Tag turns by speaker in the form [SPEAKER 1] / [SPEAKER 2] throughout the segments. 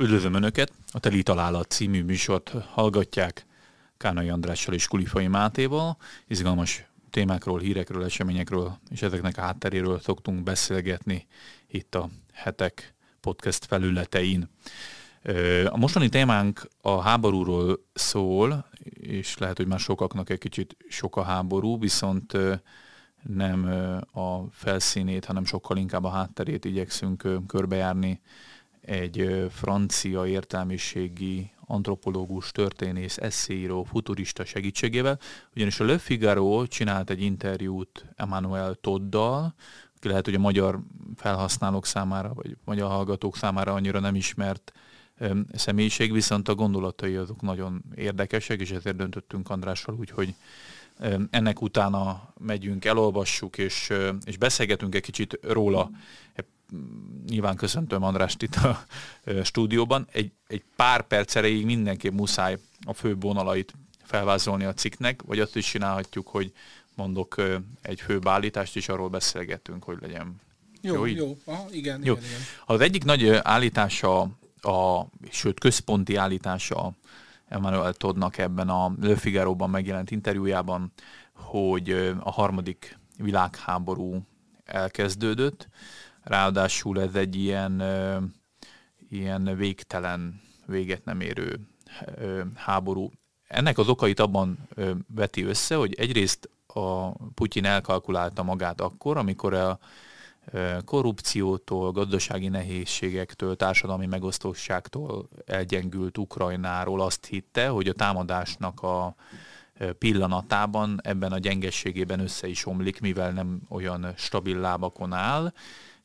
[SPEAKER 1] Üdvözlöm Önöket! A Teli Találat című műsort hallgatják Kánai Andrással és Kulifai Mátéval. Izgalmas témákról, hírekről, eseményekről és ezeknek a hátteréről szoktunk beszélgetni itt a hetek podcast felületein. A mostani témánk a háborúról szól, és lehet, hogy már sokaknak egy kicsit sok a háború, viszont nem a felszínét, hanem sokkal inkább a hátterét igyekszünk körbejárni egy francia értelmiségi antropológus, történész, eszéíró, futurista segítségével, ugyanis a Le Figaro csinált egy interjút Emmanuel Toddal, aki lehet, hogy a magyar felhasználók számára, vagy magyar hallgatók számára annyira nem ismert személyiség, viszont a gondolatai azok nagyon érdekesek, és ezért döntöttünk Andrással úgy, hogy ennek utána megyünk, elolvassuk, és, és beszélgetünk egy kicsit róla nyilván köszöntöm Andrást itt a stúdióban. Egy, egy pár perc erejéig mindenképp muszáj a fő vonalait felvázolni a cikknek, vagy azt is csinálhatjuk, hogy mondok egy fő állítást, és arról beszélgetünk, hogy legyen.
[SPEAKER 2] Jó, jó, jó. Aha, igen, jó. igen, igen.
[SPEAKER 1] Az egyik nagy állítása, a, sőt központi állítása Emmanuel Toddnak ebben a Le Figaro-ban megjelent interjújában, hogy a harmadik világháború elkezdődött, Ráadásul ez egy ilyen, ilyen végtelen, véget nem érő háború. Ennek az okait abban veti össze, hogy egyrészt a Putyin elkalkulálta magát akkor, amikor a korrupciótól, gazdasági nehézségektől, társadalmi megosztóságtól elgyengült Ukrajnáról azt hitte, hogy a támadásnak a pillanatában ebben a gyengességében össze is omlik, mivel nem olyan stabil lábakon áll,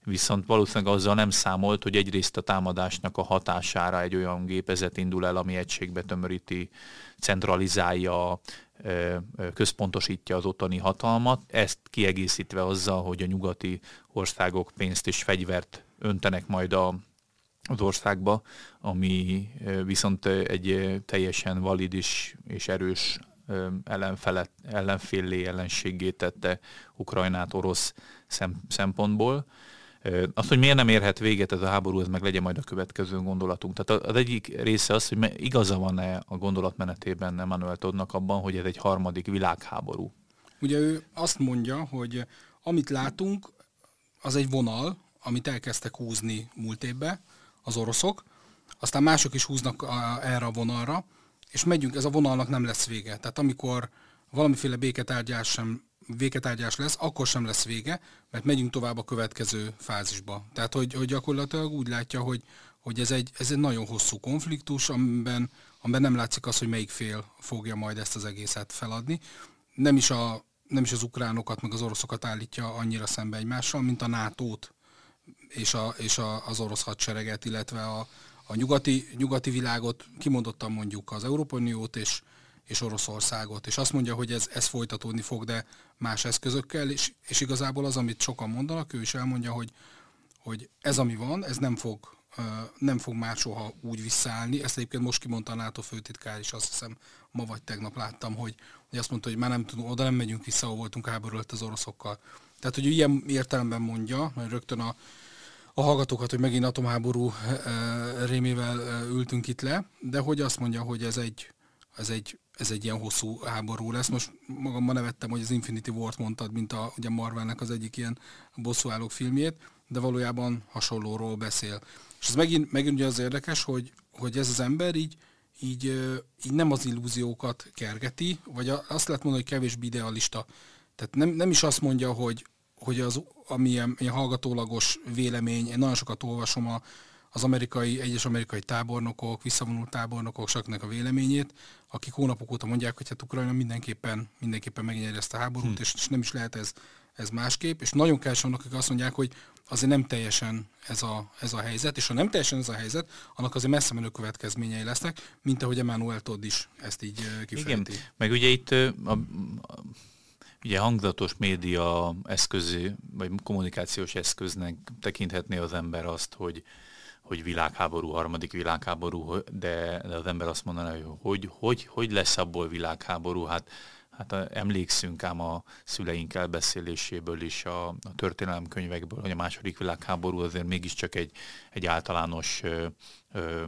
[SPEAKER 1] viszont valószínűleg azzal nem számolt, hogy egyrészt a támadásnak a hatására egy olyan gépezet indul el, ami egységbe tömöríti, centralizálja, központosítja az ottani hatalmat, ezt kiegészítve azzal, hogy a nyugati országok pénzt és fegyvert öntenek majd a, az országba, ami viszont egy teljesen valid és, és erős ellenfelet, ellenfélé ellenségé tette Ukrajnát orosz szem, szempontból. Az, hogy miért nem érhet véget ez a háború, ez meg legyen majd a következő gondolatunk. Tehát az egyik része az, hogy igaza van-e a gondolatmenetében Emmanuel Todnak abban, hogy ez egy harmadik világháború.
[SPEAKER 2] Ugye ő azt mondja, hogy amit látunk, az egy vonal, amit elkezdtek húzni múlt évben az oroszok, aztán mások is húznak a, erre a vonalra, és megyünk, ez a vonalnak nem lesz vége. Tehát amikor valamiféle béketárgyás sem végetárgyás lesz, akkor sem lesz vége, mert megyünk tovább a következő fázisba. Tehát, hogy, hogy gyakorlatilag úgy látja, hogy, hogy ez, egy, ez egy nagyon hosszú konfliktus, amiben, amiben nem látszik az, hogy melyik fél fogja majd ezt az egészet feladni. Nem is, a, nem is az ukránokat, meg az oroszokat állítja annyira szembe egymással, mint a NATO-t és, a, és a, az orosz hadsereget, illetve a, a nyugati, nyugati világot, kimondottan mondjuk az Európai Uniót és, és Oroszországot. És azt mondja, hogy ez, ez folytatódni fog, de más eszközökkel, és, és igazából az, amit sokan mondanak, ő is elmondja, hogy, hogy ez, ami van, ez nem fog, nem fog már soha úgy visszaállni. Ezt egyébként most kimondta a NATO főtitkár is, azt hiszem ma vagy tegnap láttam, hogy, hogy azt mondta, hogy már nem tudunk, oda nem megyünk vissza, ahol voltunk háború az oroszokkal. Tehát, hogy ilyen értelemben mondja, mert rögtön a, a hallgatókat, hogy megint atomháború rémével ültünk itt le, de hogy azt mondja, hogy ez egy, ez egy ez egy ilyen hosszú háború lesz. Most magamban nevettem, hogy az Infinity War-t mondtad, mint a ugye Marvelnek az egyik ilyen bosszúállók filmjét, de valójában hasonlóról beszél. És ez megint, megint ugye az érdekes, hogy, hogy ez az ember így, így, így nem az illúziókat kergeti, vagy azt lehet mondani, hogy kevésbé idealista. Tehát nem, nem is azt mondja, hogy, hogy az, ami ilyen, ilyen hallgatólagos vélemény, én nagyon sokat olvasom a, az amerikai, egyes amerikai tábornokok, visszavonult tábornokok saknak a véleményét, akik hónapok óta mondják, hogy hát Ukrajna mindenképpen, mindenképpen megnyeri ezt a háborút, hmm. és, és nem is lehet ez, ez másképp, és nagyon annak, akik azt mondják, hogy azért nem teljesen ez a, ez a helyzet, és ha nem teljesen ez a helyzet, annak azért messze menő következményei lesznek, mint ahogy Emmanuel Todd is ezt így kifejti.
[SPEAKER 1] Igen, meg ugye itt a, a, ugye hangzatos média eszközé, vagy kommunikációs eszköznek tekinthetné az ember azt, hogy hogy világháború, harmadik világháború, de, de az ember azt mondaná, hogy hogy, hogy, hogy lesz abból világháború, hát hát emlékszünk ám a szüleink elbeszéléséből is, a, a történelemkönyvekből, hogy a második világháború azért mégiscsak egy, egy általános ö, ö,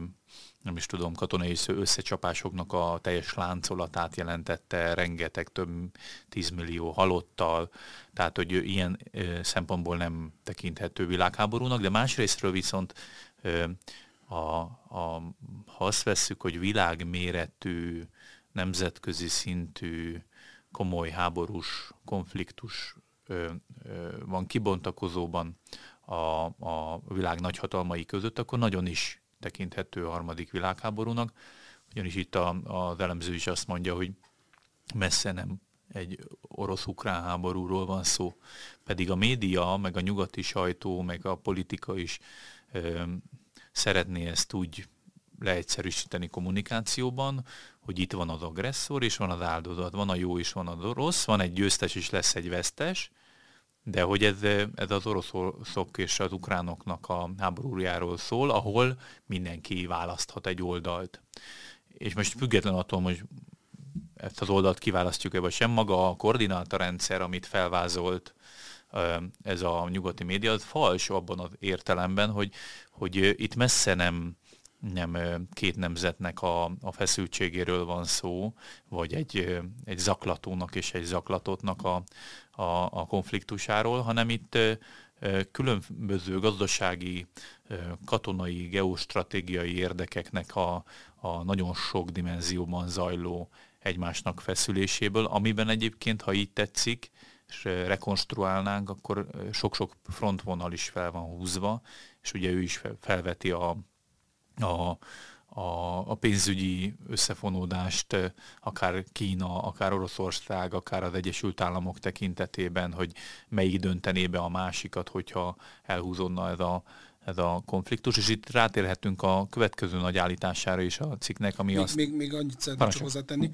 [SPEAKER 1] nem is tudom, katonai összecsapásoknak a teljes láncolatát jelentette, rengeteg több tízmillió halottal, tehát hogy ilyen ö, szempontból nem tekinthető világháborúnak, de másrésztről viszont a, a, ha azt vesszük, hogy világméretű, nemzetközi szintű, komoly háborús konfliktus ö, ö, van kibontakozóban a, a világ nagyhatalmai között, akkor nagyon is tekinthető a harmadik világháborúnak, ugyanis itt a, az elemző is azt mondja, hogy messze nem egy orosz-ukrán háborúról van szó, pedig a média, meg a nyugati sajtó, meg a politika is szeretné ezt úgy leegyszerűsíteni kommunikációban, hogy itt van az agresszor, és van az áldozat, van a jó, és van a rossz, van egy győztes, és lesz egy vesztes, de hogy ez, ez az oroszok és az ukránoknak a háborújáról szól, ahol mindenki választhat egy oldalt. És most független attól, hogy ezt az oldalt kiválasztjuk-e vagy sem, maga a koordinátarendszer, amit felvázolt ez a nyugati média, az fals abban az értelemben, hogy, hogy itt messze nem nem két nemzetnek a, a feszültségéről van szó, vagy egy, egy zaklatónak és egy zaklatotnak a, a, a konfliktusáról, hanem itt különböző gazdasági, katonai, geostratégiai érdekeknek a, a nagyon sok dimenzióban zajló egymásnak feszüléséből, amiben egyébként, ha így tetszik, és rekonstruálnánk, akkor sok-sok frontvonal is fel van húzva, és ugye ő is felveti a, a, a, a pénzügyi összefonódást, akár Kína, akár Oroszország, akár az Egyesült Államok tekintetében, hogy melyik döntené be a másikat, hogyha elhúzódna ez a, ez a konfliktus, és itt rátérhetünk a következő nagy állítására is a cikknek, ami
[SPEAKER 2] még,
[SPEAKER 1] azt...
[SPEAKER 2] Még, még annyit szeretném csak hozzátenni,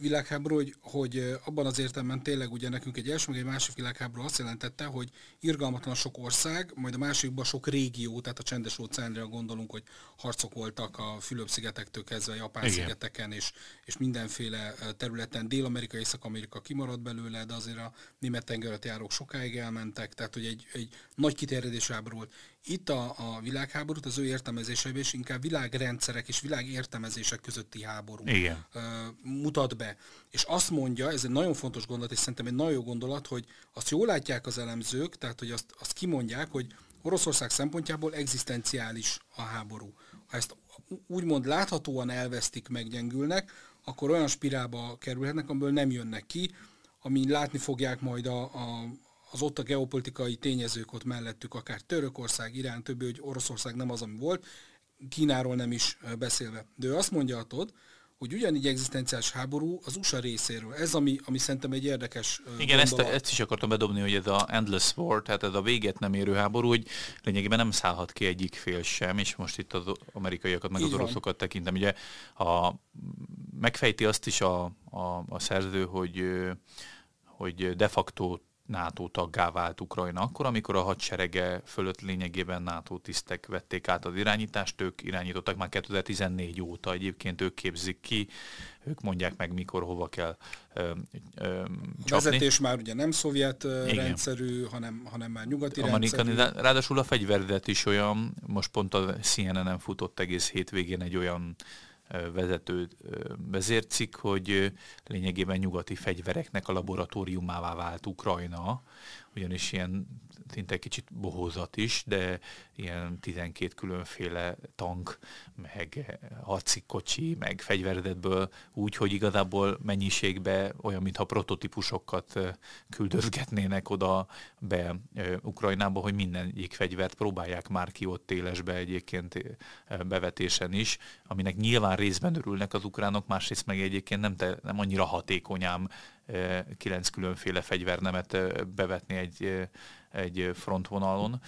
[SPEAKER 2] világháború, hogy, hogy abban az értelemben tényleg ugye nekünk egy első, meg egy másik világháború azt jelentette, hogy irgalmatlan sok ország, majd a másikban sok régió, tehát a csendes óceánra gondolunk, hogy harcok voltak a Fülöp-szigetektől kezdve a Japán-szigeteken, és, és mindenféle területen, Dél-Amerika, Észak-Amerika kimaradt belőle, de azért a német tengereti járók sokáig elmentek, tehát hogy egy, egy nagy kiterjedés háború volt. Itt a, a világháborút az ő értelmezésében is inkább világrendszerek és világértelmezések közötti háború
[SPEAKER 1] Igen.
[SPEAKER 2] mutat be. És azt mondja, ez egy nagyon fontos gondolat, és szerintem egy nagyon jó gondolat, hogy azt jól látják az elemzők, tehát hogy azt, azt kimondják, hogy Oroszország szempontjából egzisztenciális a háború. Ha ezt úgymond láthatóan elvesztik, meggyengülnek, akkor olyan spirálba kerülhetnek, amiből nem jönnek ki, ami látni fogják majd a, a, az ott a geopolitikai tényezők ott mellettük, akár Törökország, Irán, többi, hogy Oroszország nem az, ami volt, Kínáról nem is beszélve. De ő azt mondja, Todd, hogy ugyanígy egzisztenciális háború az USA részéről. Ez, ami, ami szerintem egy érdekes
[SPEAKER 1] Igen, ezt, ezt is akartam bedobni, hogy ez a endless war, tehát ez a véget nem érő háború, hogy lényegében nem szállhat ki egyik fél sem, és most itt az amerikaiakat, meg Így az oroszokat tekintem. Ugye a, megfejti azt is a, a, a szerző, hogy hogy de facto NATO taggá vált Ukrajna akkor, amikor a hadserege fölött lényegében NATO tisztek vették át az irányítást, ők irányítottak már 2014 óta, egyébként ők képzik ki, ők mondják meg, mikor, hova kell ö, ö,
[SPEAKER 2] A vezetés már ugye nem szovjet Igen. rendszerű, hanem, hanem már nyugati Amerikani, rendszerű.
[SPEAKER 1] Ráadásul a fegyverzet is olyan, most pont a CNN-en futott egész hétvégén egy olyan vezető vezércik, hogy lényegében nyugati fegyvereknek a laboratóriumává vált Ukrajna, ugyanis ilyen szinte kicsit bohózat is, de ilyen 12 különféle tank, meg harci kocsi, meg fegyveredetből úgy, hogy igazából mennyiségbe olyan, mintha prototípusokat küldözgetnének oda be Ukrajnába, hogy mindegyik fegyvert próbálják már ki ott élesbe egyébként bevetésen is, aminek nyilván részben örülnek az ukránok, másrészt meg egyébként nem, te, nem annyira hatékonyám kilenc különféle fegyvernemet bevetni egy, egy frontvonalon.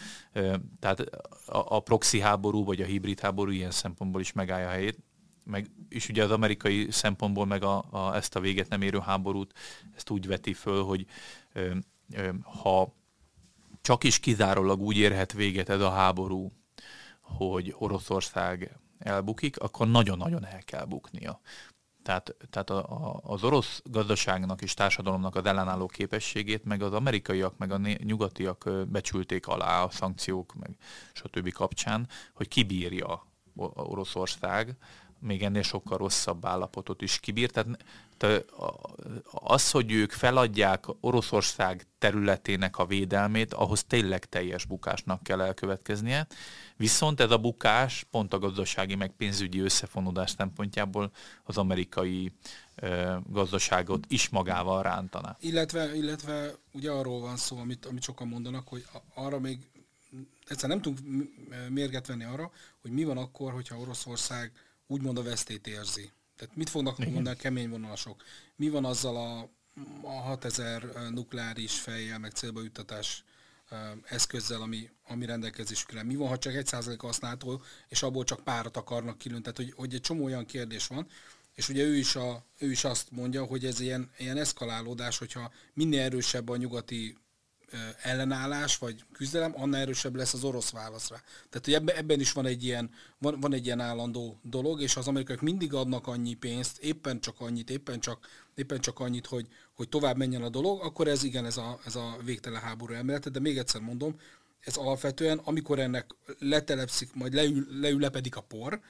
[SPEAKER 1] Tehát a, a proxy háború vagy a hibrid háború ilyen szempontból is megállja a helyét. Meg, és ugye az amerikai szempontból meg a, a, ezt a véget nem érő háborút ezt úgy veti föl, hogy ö, ö, ha csak is kizárólag úgy érhet véget ez a háború, hogy Oroszország elbukik, akkor nagyon-nagyon el kell buknia. Tehát, tehát a, a, az orosz gazdaságnak és társadalomnak az ellenálló képességét, meg az amerikaiak, meg a nyugatiak becsülték alá a szankciók, meg stb. kapcsán, hogy kibírja Oroszország, még ennél sokkal rosszabb állapotot is kibír. Tehát az, hogy ők feladják Oroszország területének a védelmét, ahhoz tényleg teljes bukásnak kell elkövetkeznie. Viszont ez a bukás pont a gazdasági meg pénzügyi összefonódás szempontjából az amerikai gazdaságot is magával rántaná.
[SPEAKER 2] Illetve, illetve ugye arról van szó, amit, amit sokan mondanak, hogy arra még egyszer nem tudunk mérget venni arra, hogy mi van akkor, hogyha Oroszország úgymond a vesztét érzi. Tehát mit fognak Igen. mondani a kemény vonalasok? Mi van azzal a, a 6000 nukleáris fejjel, meg célba juttatás eszközzel, ami, ami rendelkezésükre. Mi van, ha csak 1% használható, és abból csak párat akarnak kilőni? Tehát, hogy, hogy egy csomó olyan kérdés van, és ugye ő is, a, ő is azt mondja, hogy ez ilyen, ilyen eszkalálódás, hogyha minél erősebb a nyugati ellenállás vagy küzdelem, annál erősebb lesz az orosz válaszra. Tehát hogy ebben, is van egy, ilyen, van, van egy ilyen állandó dolog, és az amerikaiak mindig adnak annyi pénzt, éppen csak annyit, éppen csak, éppen csak annyit, hogy, hogy tovább menjen a dolog, akkor ez igen, ez a, ez a végtelen háború elmélete, de még egyszer mondom, ez alapvetően, amikor ennek letelepszik, majd leül, leülepedik a por,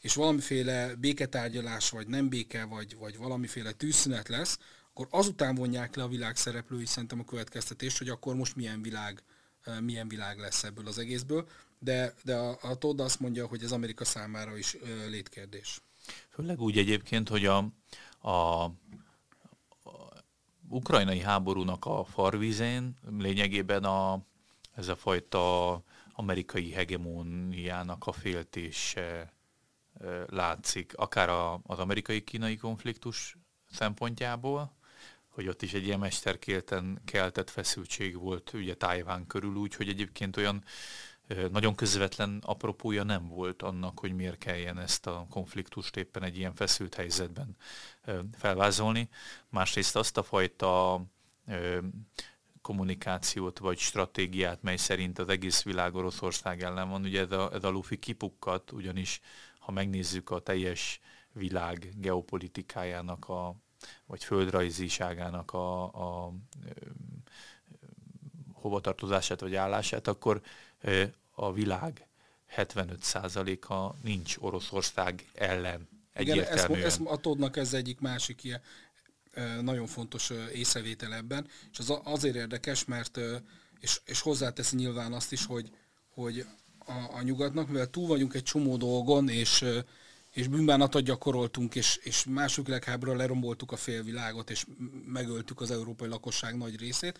[SPEAKER 2] és valamiféle béketárgyalás, vagy nem béke, vagy, vagy valamiféle tűzszünet lesz, akkor azután vonják le a világ szereplői szerintem a következtetést, hogy akkor most milyen világ, milyen világ lesz ebből az egészből, de, de a, a Todd azt mondja, hogy ez Amerika számára is létkérdés.
[SPEAKER 1] Főleg úgy egyébként, hogy a, a, a ukrajnai háborúnak a farvizén lényegében a, ez a fajta amerikai hegemóniának a féltése látszik, akár a, az amerikai-kínai konfliktus szempontjából, hogy ott is egy ilyen mesterkélten keltett feszültség volt ugye Tájván körül, úgy, hogy egyébként olyan nagyon közvetlen apropója nem volt annak, hogy miért kelljen ezt a konfliktust éppen egy ilyen feszült helyzetben felvázolni. Másrészt azt a fajta kommunikációt vagy stratégiát, mely szerint az egész világ Oroszország ellen van. Ugye ez a, ez a lufi kipukkat, ugyanis ha megnézzük a teljes világ geopolitikájának a vagy földrajziságának a, a hovatartozását vagy állását, akkor a világ 75%-a nincs Oroszország ellen egyértelműen.
[SPEAKER 2] Igen, ez, ez a Todnak ez egyik másik ilyen nagyon fontos észrevétel ebben, és az azért érdekes, mert és, és hozzáteszi nyilván azt is, hogy, hogy a, a nyugatnak, mivel túl vagyunk egy csomó dolgon, és és bűnbánatot gyakoroltunk, és, és másik világháborúra leromboltuk a félvilágot, és megöltük az európai lakosság nagy részét,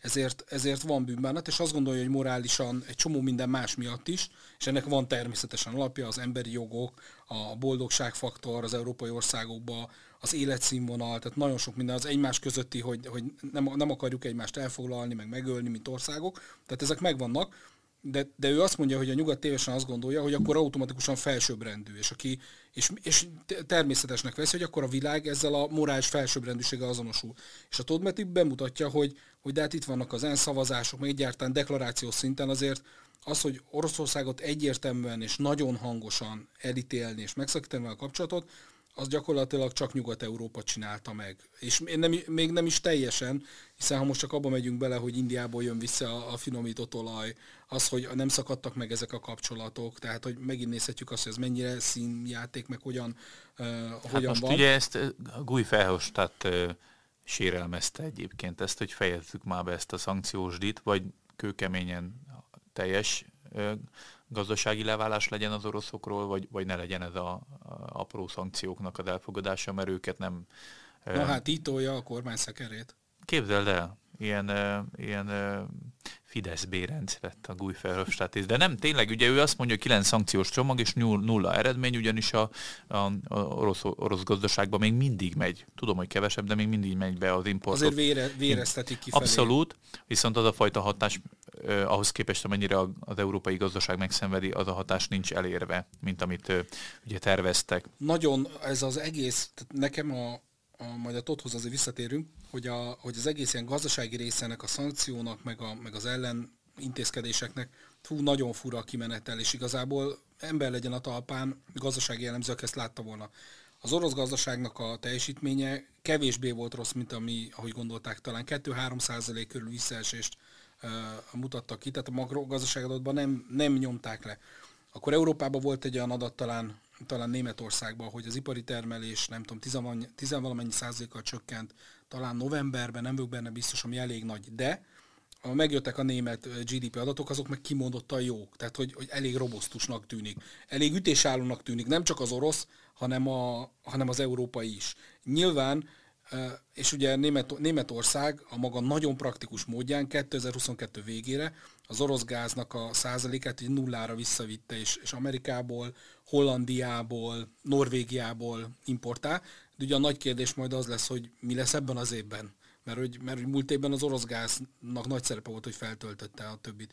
[SPEAKER 2] ezért, ezért van bűnbánat, és azt gondolja, hogy morálisan egy csomó minden más miatt is, és ennek van természetesen alapja, az emberi jogok, a boldogságfaktor az európai országokban, az életszínvonal, tehát nagyon sok minden az egymás közötti, hogy, hogy nem, nem akarjuk egymást elfoglalni, meg megölni, mint országok, tehát ezek megvannak, de, de ő azt mondja, hogy a nyugat tévesen azt gondolja, hogy akkor automatikusan felsőbbrendű, és, aki, és, és természetesnek veszi, hogy akkor a világ ezzel a morális felsőbbrendűséggel azonosul. És a Todd bemutatja, hogy, hogy de hát itt vannak az ENSZ szavazások, meg egyáltalán deklarációs szinten azért az, hogy Oroszországot egyértelműen és nagyon hangosan elítélni és megszakítani a kapcsolatot, az gyakorlatilag csak Nyugat-Európa csinálta meg. És nem, még nem is teljesen, hiszen ha most csak abba megyünk bele, hogy Indiából jön vissza a, a finomított olaj, az, hogy nem szakadtak meg ezek a kapcsolatok, tehát hogy megint nézhetjük azt, hogy ez mennyire színjáték, meg hogyan, uh, hát hogyan
[SPEAKER 1] most
[SPEAKER 2] van.
[SPEAKER 1] ugye ezt Guy Verhofstadt uh, sérelmezte egyébként ezt, hogy fejezzük már be ezt a szankciós dit, vagy kőkeményen teljes gazdasági leválás legyen az oroszokról, vagy, vagy ne legyen ez a, a apró szankcióknak az elfogadása, mert őket nem...
[SPEAKER 2] Na hát így ítolja a kormány szekerét.
[SPEAKER 1] Képzeld el, ilyen, ilyen Fidesz Bérenc lett a Guy Verhofstadt de nem tényleg, ugye ő azt mondja, hogy 9 szankciós csomag és nulla eredmény, ugyanis a, a, a orosz, orosz gazdaságban még mindig megy, tudom, hogy kevesebb, de még mindig megy be az import.
[SPEAKER 2] Azért vére, véreztetik kifelé.
[SPEAKER 1] Abszolút, viszont az a fajta hatás, eh, ahhoz képest, amennyire az európai gazdaság megszenvedi, az a hatás nincs elérve, mint amit eh, ugye terveztek.
[SPEAKER 2] Nagyon ez az egész, tehát nekem a, a, majd a Tothoz azért visszatérünk, hogy, a, hogy az egész ilyen gazdasági részének, a szankciónak, meg, a, meg az ellen intézkedéseknek fú, nagyon fura a kimenetel, és igazából ember legyen a talpán, gazdasági jellemzők ezt látta volna. az orosz gazdaságnak a teljesítménye kevésbé volt rossz, mint ami, ahogy gondolták, talán 2-3 százalék körül visszaesést uh, mutattak ki, tehát a makrogazdaságadatban nem, nem nyomták le. Akkor Európában volt egy olyan adat talán, talán Németországban, hogy az ipari termelés, nem tudom, tizenvalamennyi százalékkal csökkent, talán novemberben, nem vagyok benne biztos, ami elég nagy, de ha megjöttek a német GDP adatok, azok meg kimondottan jók. Tehát, hogy, hogy elég robosztusnak tűnik. Elég ütésállónak tűnik. Nem csak az orosz, hanem, a, hanem az európai is. Nyilván, és ugye Német, Németország a maga nagyon praktikus módján 2022 végére az orosz gáznak a százalékát egy nullára visszavitte, és, és Amerikából, Hollandiából, Norvégiából importál. De ugye a nagy kérdés majd az lesz, hogy mi lesz ebben az évben mert hogy, mert hogy múlt évben az orosz gáznak nagy szerepe volt, hogy feltöltötte a többit.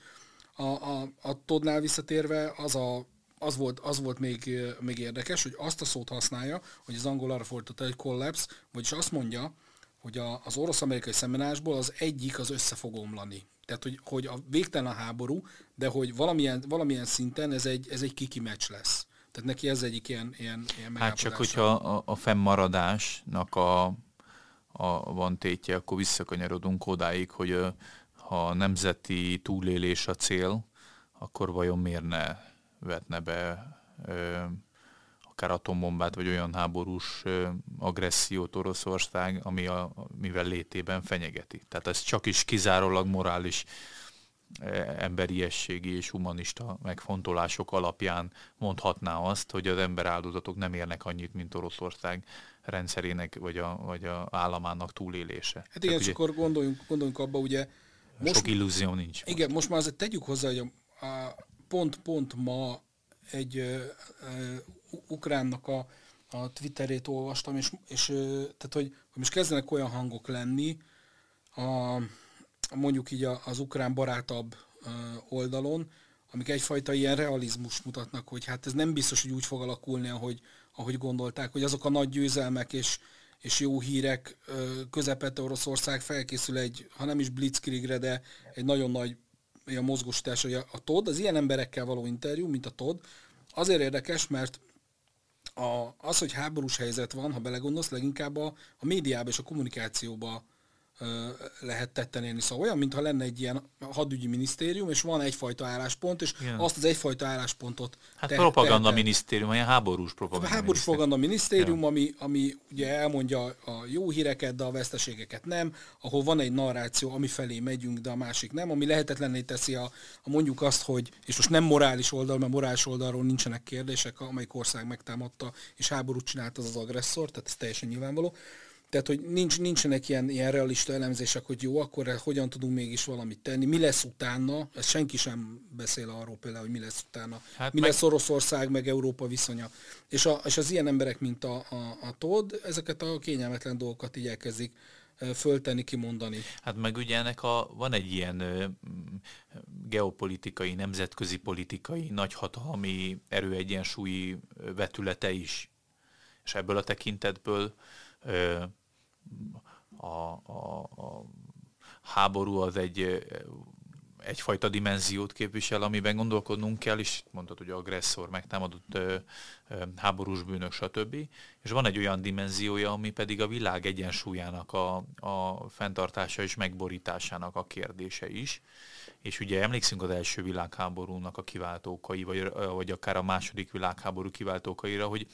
[SPEAKER 2] A, a, a Todnál visszatérve az, a, az volt, az volt még, még érdekes, hogy azt a szót használja, hogy az angol arra fordította, hogy collapse, vagyis azt mondja, hogy a, az orosz-amerikai szembenásból az egyik az össze fog omlani. Tehát, hogy, hogy a végtelen a háború, de hogy valamilyen, valamilyen szinten ez egy, ez egy kiki meccs lesz. Tehát neki ez egyik ilyen, ilyen, ilyen
[SPEAKER 1] Hát csak, hogyha a, a fennmaradásnak a a, van tétje, akkor visszakanyarodunk odáig, hogy ha a nemzeti túlélés a cél, akkor vajon miért ne vetne be akár atombombát, vagy olyan háborús agressziót Oroszország, ami a, mivel létében fenyegeti. Tehát ez csak is kizárólag morális emberiességi és humanista megfontolások alapján mondhatná azt, hogy az ember áldozatok nem érnek annyit, mint Oroszország rendszerének vagy a, vagy a államának túlélése.
[SPEAKER 2] Hát igen, csak akkor gondoljunk, gondoljunk abba, ugye...
[SPEAKER 1] Most, sok illúzió nincs.
[SPEAKER 2] Igen, most már azért tegyük hozzá, hogy a, a pont, pont ma egy ö, ukránnak a, a Twitterét olvastam, és, és ö, tehát, hogy, hogy most kezdenek olyan hangok lenni, a, mondjuk így az ukrán barátabb oldalon, amik egyfajta ilyen realizmus mutatnak, hogy hát ez nem biztos, hogy úgy fog alakulni, ahogy, ahogy gondolták, hogy azok a nagy győzelmek és, és jó hírek közepette Oroszország felkészül egy, ha nem is blitzkriegre, de egy nagyon nagy olyan mozgósítás, hogy a, a TOD, az ilyen emberekkel való interjú, mint a TOD, azért érdekes, mert a, az, hogy háborús helyzet van, ha belegondolsz, leginkább a, a médiába és a kommunikációba lehet tetten élni. Szóval olyan, mintha lenne egy ilyen hadügyi minisztérium, és van egyfajta álláspont, és Igen. azt az egyfajta álláspontot...
[SPEAKER 1] Hát te, propaganda te, minisztérium, ilyen háborús propaganda
[SPEAKER 2] Háborús propaganda minisztérium, ja. ami, ami ugye elmondja a jó híreket, de a veszteségeket nem, ahol van egy narráció, ami felé megyünk, de a másik nem, ami lehetetlenné teszi a, a mondjuk azt, hogy, és most nem morális oldal, mert morális oldalról nincsenek kérdések, amelyik ország megtámadta, és háborút csinált az az agresszor, tehát ez teljesen nyilvánvaló, tehát, hogy nincs, nincsenek ilyen, ilyen realista elemzések, hogy jó, akkor hogyan tudunk mégis valamit tenni, mi lesz utána, ez senki sem beszél arról például, hogy mi lesz utána, hát mi meg... lesz Oroszország, meg Európa viszonya. És, a, és az ilyen emberek, mint a, a, a Todd, ezeket a kényelmetlen dolgokat így elkezdik föltenni, kimondani.
[SPEAKER 1] Hát meg ugye ennek a, van egy ilyen ö, geopolitikai, nemzetközi politikai, nagyhatalmi erőegyensúlyi vetülete is. És ebből a tekintetből ö, a, a, a háború az egy egyfajta dimenziót képvisel, amiben gondolkodnunk kell, és mondtad, hogy agresszor, megtámadott ö, ö, háborús bűnök, stb. És van egy olyan dimenziója, ami pedig a világ egyensúlyának a, a fenntartása és megborításának a kérdése is. És ugye emlékszünk az első világháborúnak a kiváltókai, vagy, vagy akár a második világháború kiváltókaira, hogy,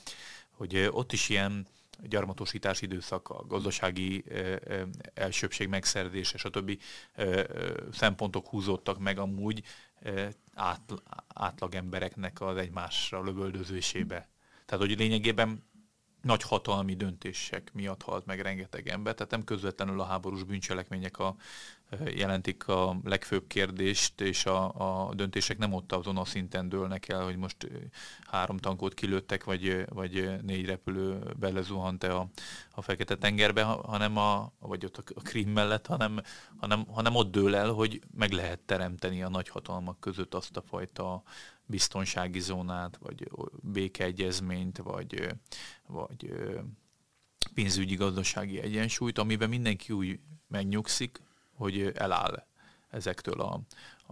[SPEAKER 1] hogy ott is ilyen gyarmatosítás időszak, a gazdasági elsőbség megszerzése, stb. szempontok húzódtak meg amúgy átlag embereknek az egymásra lövöldözésébe. Tehát, hogy lényegében nagy hatalmi döntések miatt halt meg rengeteg ember, tehát nem közvetlenül a háborús bűncselekmények a, jelentik a legfőbb kérdést, és a, a döntések nem ott azon a szinten dőlnek el, hogy most három tankot kilőttek, vagy, vagy négy repülő belezuhant-e a, a Fekete-tengerbe, hanem a, vagy ott a Krim mellett, hanem, hanem, hanem ott dől el, hogy meg lehet teremteni a nagyhatalmak között azt a fajta biztonsági zónát, vagy békeegyezményt, vagy, vagy pénzügyi gazdasági egyensúlyt, amiben mindenki úgy megnyugszik, hogy eláll ezektől a,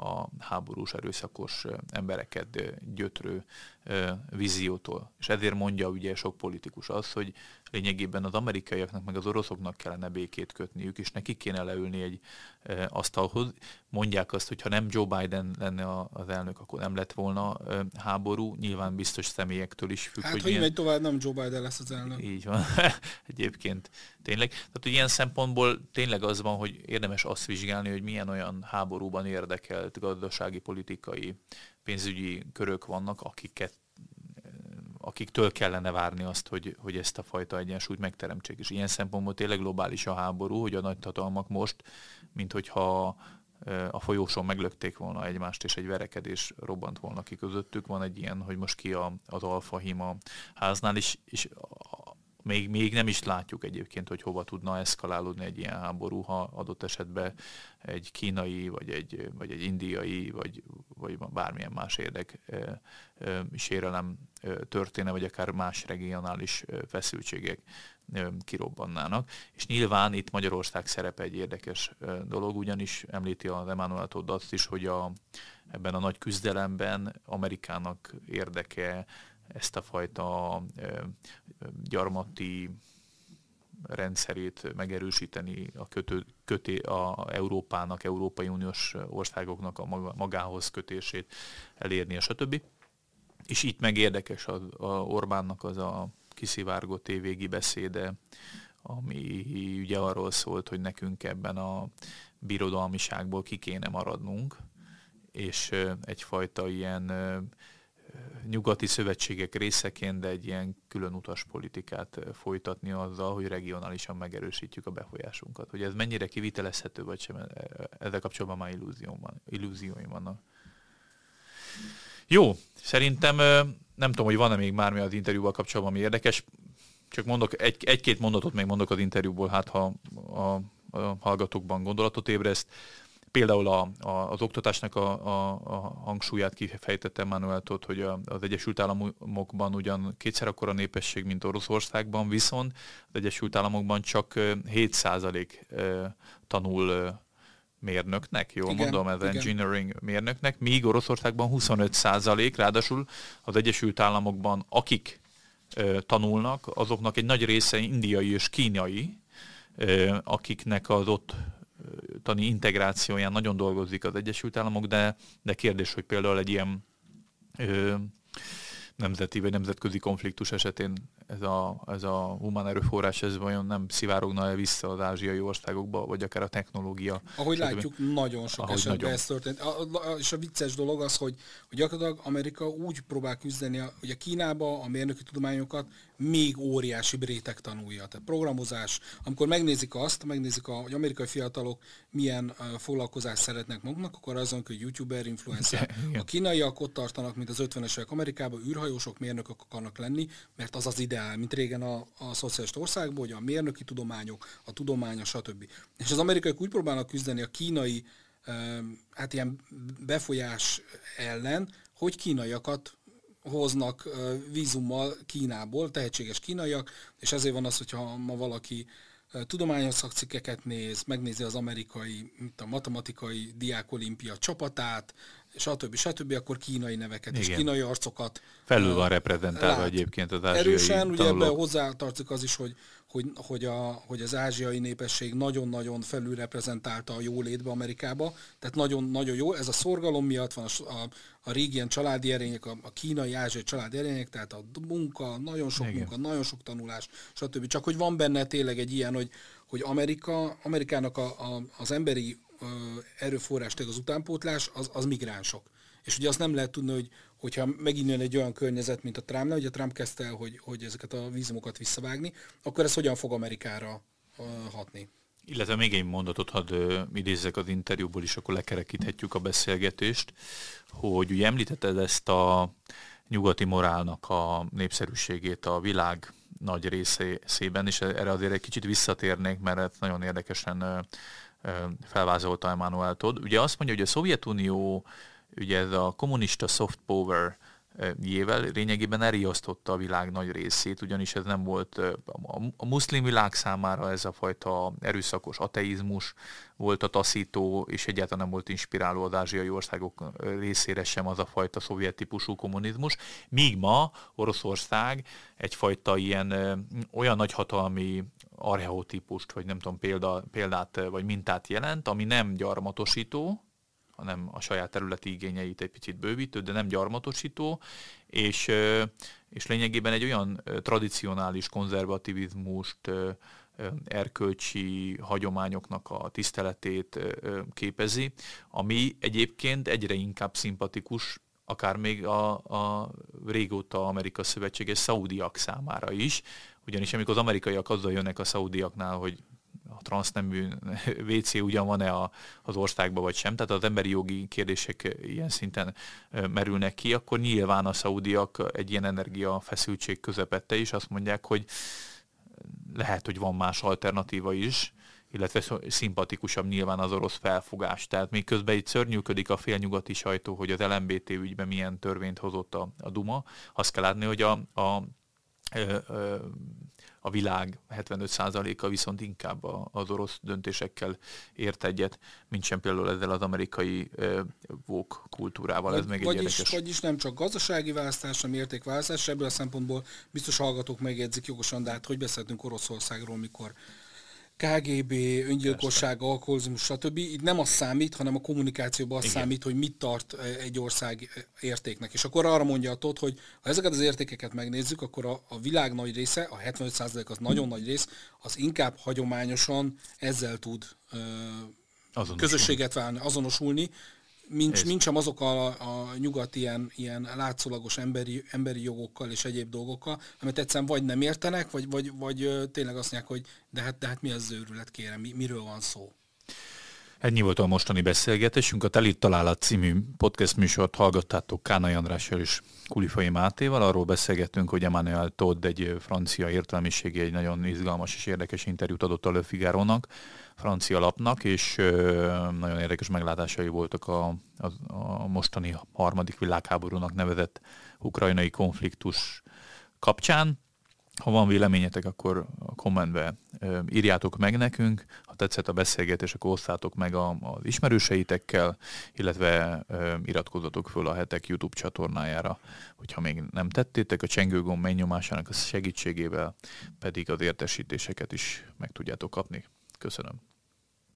[SPEAKER 1] a háborús erőszakos embereket gyötrő víziótól. És ezért mondja ugye sok politikus az, hogy lényegében az amerikaiaknak meg az oroszoknak kellene békét kötniük, és nekik kéne leülni egy asztalhoz. Mondják azt, hogy ha nem Joe Biden lenne az elnök, akkor nem lett volna háború. Nyilván biztos személyektől is függ.
[SPEAKER 2] Hát, hogy, hogy milyen... tovább, nem Joe Biden lesz az elnök.
[SPEAKER 1] Így van. Egyébként tényleg. Tehát, hogy ilyen szempontból tényleg az van, hogy érdemes azt vizsgálni, hogy milyen olyan háborúban érdekelt gazdasági, politikai, pénzügyi körök vannak, akiket akiktől kellene várni azt, hogy, hogy ezt a fajta egyensúlyt megteremtsék. És ilyen szempontból tényleg globális a háború, hogy a nagyhatalmak most, mint hogyha a folyóson meglökték volna egymást, és egy verekedés robbant volna ki közöttük. Van egy ilyen, hogy most ki a, az alfa hima háznál, és, és még, még nem is látjuk egyébként, hogy hova tudna eszkalálódni egy ilyen háború, ha adott esetben egy kínai, vagy egy, vagy egy indiai, vagy, vagy bármilyen más érdek sérelem történne, vagy akár más regionális feszültségek kirobbannának. És nyilván itt Magyarország szerepe egy érdekes dolog, ugyanis említi az Emmanuel Todd azt is, hogy a, ebben a nagy küzdelemben Amerikának érdeke ezt a fajta gyarmati rendszerét megerősíteni, a, kötő, köté, a Európának, Európai Uniós országoknak a magához kötését elérni, a stb. És itt meg érdekes a, Orbánnak az a kiszivárgott tévégi beszéde, ami ugye arról szólt, hogy nekünk ebben a birodalmiságból ki kéne maradnunk, és egyfajta ilyen nyugati szövetségek részeként, de egy ilyen külön utas politikát folytatni azzal, hogy regionálisan megerősítjük a befolyásunkat. Hogy ez mennyire kivitelezhető, vagy sem, ezzel kapcsolatban már illúzióm illúzióim vannak. Jó, szerintem nem tudom, hogy van-e még bármi az interjúval kapcsolatban, ami érdekes. Csak mondok, egy, egy-két mondatot még mondok az interjúból, hát ha a, a hallgatókban gondolatot ébreszt. Például a, a, az oktatásnak a, a, a hangsúlyát kifejtette Manuel Todt, hogy a, az Egyesült Államokban ugyan kétszer akkora népesség, mint Oroszországban, viszont az Egyesült Államokban csak 7% tanul mérnöknek, jól igen, mondom, ez igen. engineering mérnöknek, míg Oroszországban 25 százalék, ráadásul az Egyesült Államokban akik ö, tanulnak, azoknak egy nagy része indiai és kínai, ö, akiknek az ott tani integrációján nagyon dolgozik az Egyesült Államok, de, de kérdés, hogy például egy ilyen ö, nemzeti vagy nemzetközi konfliktus esetén ez a, ez a humán erőforrás, ez vajon nem szivárogna -e vissza az ázsiai országokba, vagy akár a technológia?
[SPEAKER 2] Ahogy stb. látjuk, nagyon sok Ahogy esetben nagyon. ez történt. A, a, és a vicces dolog az, hogy, hogy gyakorlatilag Amerika úgy próbál küzdeni, hogy a Kínába a mérnöki tudományokat még óriási réteg tanulja. Tehát programozás, amikor megnézik azt, megnézik, a, hogy amerikai fiatalok milyen uh, foglalkozást szeretnek maguknak, akkor azon, hogy youtuber, influencer. A kínaiak ott tartanak, mint az 50-es évek Amerikában, űrhajósok, mérnökök akarnak lenni, mert az az ideál, mint régen a, a szociális országban, hogy a mérnöki tudományok, a tudománya, stb. És az amerikaiak úgy próbálnak küzdeni a kínai hát ilyen befolyás ellen, hogy kínaiakat hoznak vízummal Kínából, tehetséges kínaiak, és ezért van az, hogyha ma valaki tudományos szakcikkeket néz, megnézi az amerikai, mint a matematikai diákolimpia csapatát, stb. stb., akkor kínai neveket Igen. és kínai arcokat.
[SPEAKER 1] Felül van reprezentálva lát. egyébként az ázsiai
[SPEAKER 2] Erősen, ugye ebben hozzátartozik az is, hogy, hogy, hogy, a, hogy az ázsiai népesség nagyon-nagyon felül reprezentálta a jólétbe Amerikába, tehát nagyon-nagyon jó. Ez a szorgalom miatt van a, a, a régi ilyen családi erények, a, a kínai, ázsiai családi erények, tehát a munka, nagyon sok Igen. munka, nagyon sok tanulás, stb. Csak hogy van benne tényleg egy ilyen, hogy, hogy Amerika, Amerikának a, a, az emberi erőforrás, az utánpótlás, az, az migránsok. És ugye azt nem lehet tudni, hogy, hogyha megint jön egy olyan környezet, mint a Trumpnál, hogy a Trump kezdte el, hogy, hogy ezeket a vízumokat visszavágni, akkor ez hogyan fog Amerikára hatni?
[SPEAKER 1] Illetve még egy mondatot hadd idézzek az interjúból is, akkor lekerekíthetjük a beszélgetést, hogy ugye említetted ezt a nyugati morálnak a népszerűségét a világ nagy részében, és erre azért egy kicsit visszatérnék, mert nagyon érdekesen felvázolta Emmanuel Todd. Ugye azt mondja, hogy a Szovjetunió, ugye ez a kommunista soft power jével lényegében elriasztotta a világ nagy részét, ugyanis ez nem volt a muszlim világ számára ez a fajta erőszakos ateizmus volt a taszító, és egyáltalán nem volt inspiráló az ázsiai országok részére sem az a fajta szovjet típusú kommunizmus, míg ma Oroszország egyfajta ilyen olyan nagyhatalmi archeotípust, vagy nem tudom, példa, példát vagy mintát jelent, ami nem gyarmatosító, hanem a saját területi igényeit egy picit bővítő, de nem gyarmatosító, és, és lényegében egy olyan tradicionális konzervativizmust, erkölcsi hagyományoknak a tiszteletét képezi, ami egyébként egyre inkább szimpatikus akár még a, a régóta Amerika Szövetséges szaudiak számára is, ugyanis amikor az amerikaiak azzal jönnek a szaudiaknál, hogy a transznemű WC ugyan van-e a, az országban vagy sem, tehát az emberi jogi kérdések ilyen szinten merülnek ki, akkor nyilván a szaudiak egy ilyen energiafeszültség közepette is azt mondják, hogy lehet, hogy van más alternatíva is, illetve szimpatikusabb nyilván az orosz felfogás. Tehát még közben itt szörnyűködik a félnyugati sajtó, hogy az LMBT ügyben milyen törvényt hozott a, a Duma. Azt kell látni, hogy a, a a világ 75%-a viszont inkább az orosz döntésekkel ért egyet, mint sem például ezzel az amerikai vók kultúrával. Ez még
[SPEAKER 2] vagyis,
[SPEAKER 1] egy érdekes.
[SPEAKER 2] Vagyis nem csak gazdasági választás, hanem értékválasztás, ebből a szempontból biztos hallgatók megjegyzik jogosan, de hát hogy beszéltünk Oroszországról, mikor KGB, öngyilkosság, alkoholizmus, stb. Itt nem az számít, hanem a kommunikációban az Igen. számít, hogy mit tart e, egy ország értéknek. És akkor arra mondja a TOT, hogy ha ezeket az értékeket megnézzük, akkor a, a világ nagy része, a 75% az nagyon nagy rész, az inkább hagyományosan ezzel tud uh, közösséget válni, azonosulni, mint, mint sem azok a, a nyugat ilyen, ilyen látszólagos emberi, emberi jogokkal és egyéb dolgokkal, amit egyszerűen vagy nem értenek, vagy, vagy, vagy tényleg azt mondják, hogy de hát, de hát mi az zőrület, kérem, mi, miről van szó.
[SPEAKER 1] Ennyi volt a mostani beszélgetésünk. A Telit Találat című podcast műsort hallgattátok Kánai Andrással és Kulifai Mátéval. Arról beszélgettünk, hogy Emmanuel Todd egy francia értelmiségi, egy nagyon izgalmas és érdekes interjút adott a Le Figaro-nak, francia lapnak, és nagyon érdekes meglátásai voltak a, a, a mostani harmadik világháborúnak nevezett ukrajnai konfliktus kapcsán. Ha van véleményetek, akkor a kommentbe írjátok meg nekünk. Ha tetszett a beszélgetés, akkor osszátok meg a, az ismerőseitekkel, illetve iratkozzatok föl a hetek YouTube csatornájára, hogyha még nem tettétek. A csengőgomb megnyomásának a segítségével pedig az értesítéseket is meg tudjátok kapni. Köszönöm.